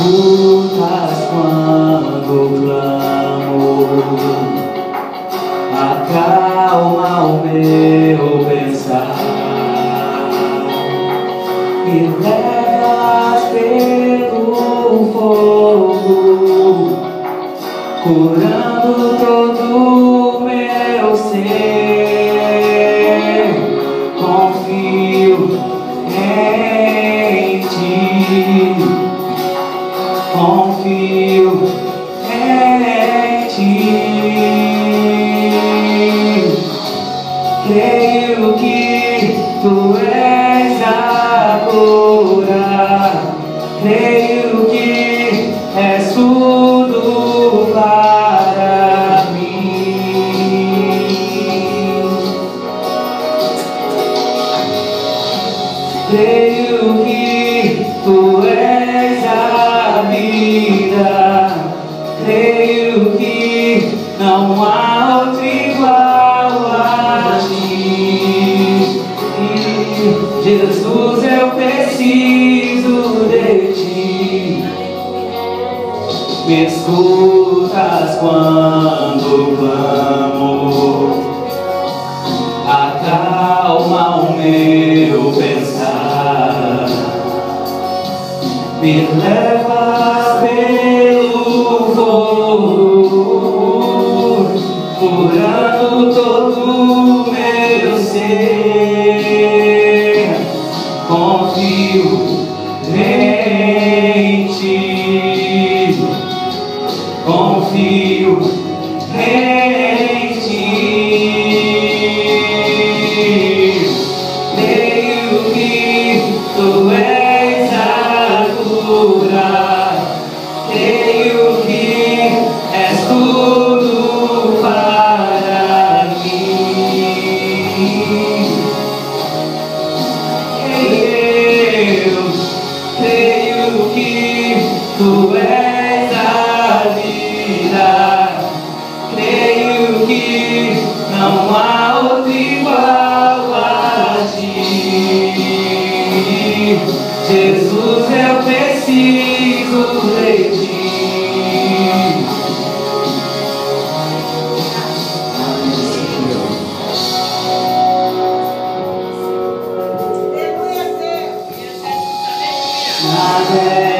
escutas quando clamo, acalma o meu pensar. E levas pelo fogo, curando todo em ti. Creio que tu és a cura. Creio que és tudo para mim. Creio que Jesus, eu preciso de ti. Me escutas quando clamo acalma o meu pensar, me leva pelo fogo, curando todo. Confio em ti, confio em Tu és a vida, creio que não há outro igual a ti. Jesus, eu preciso de ti. Amém.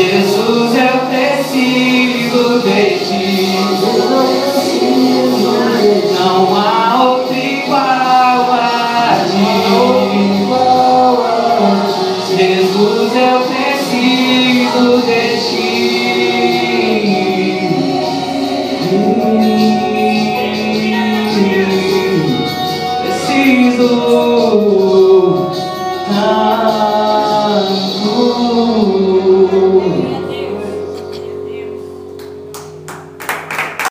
volunteers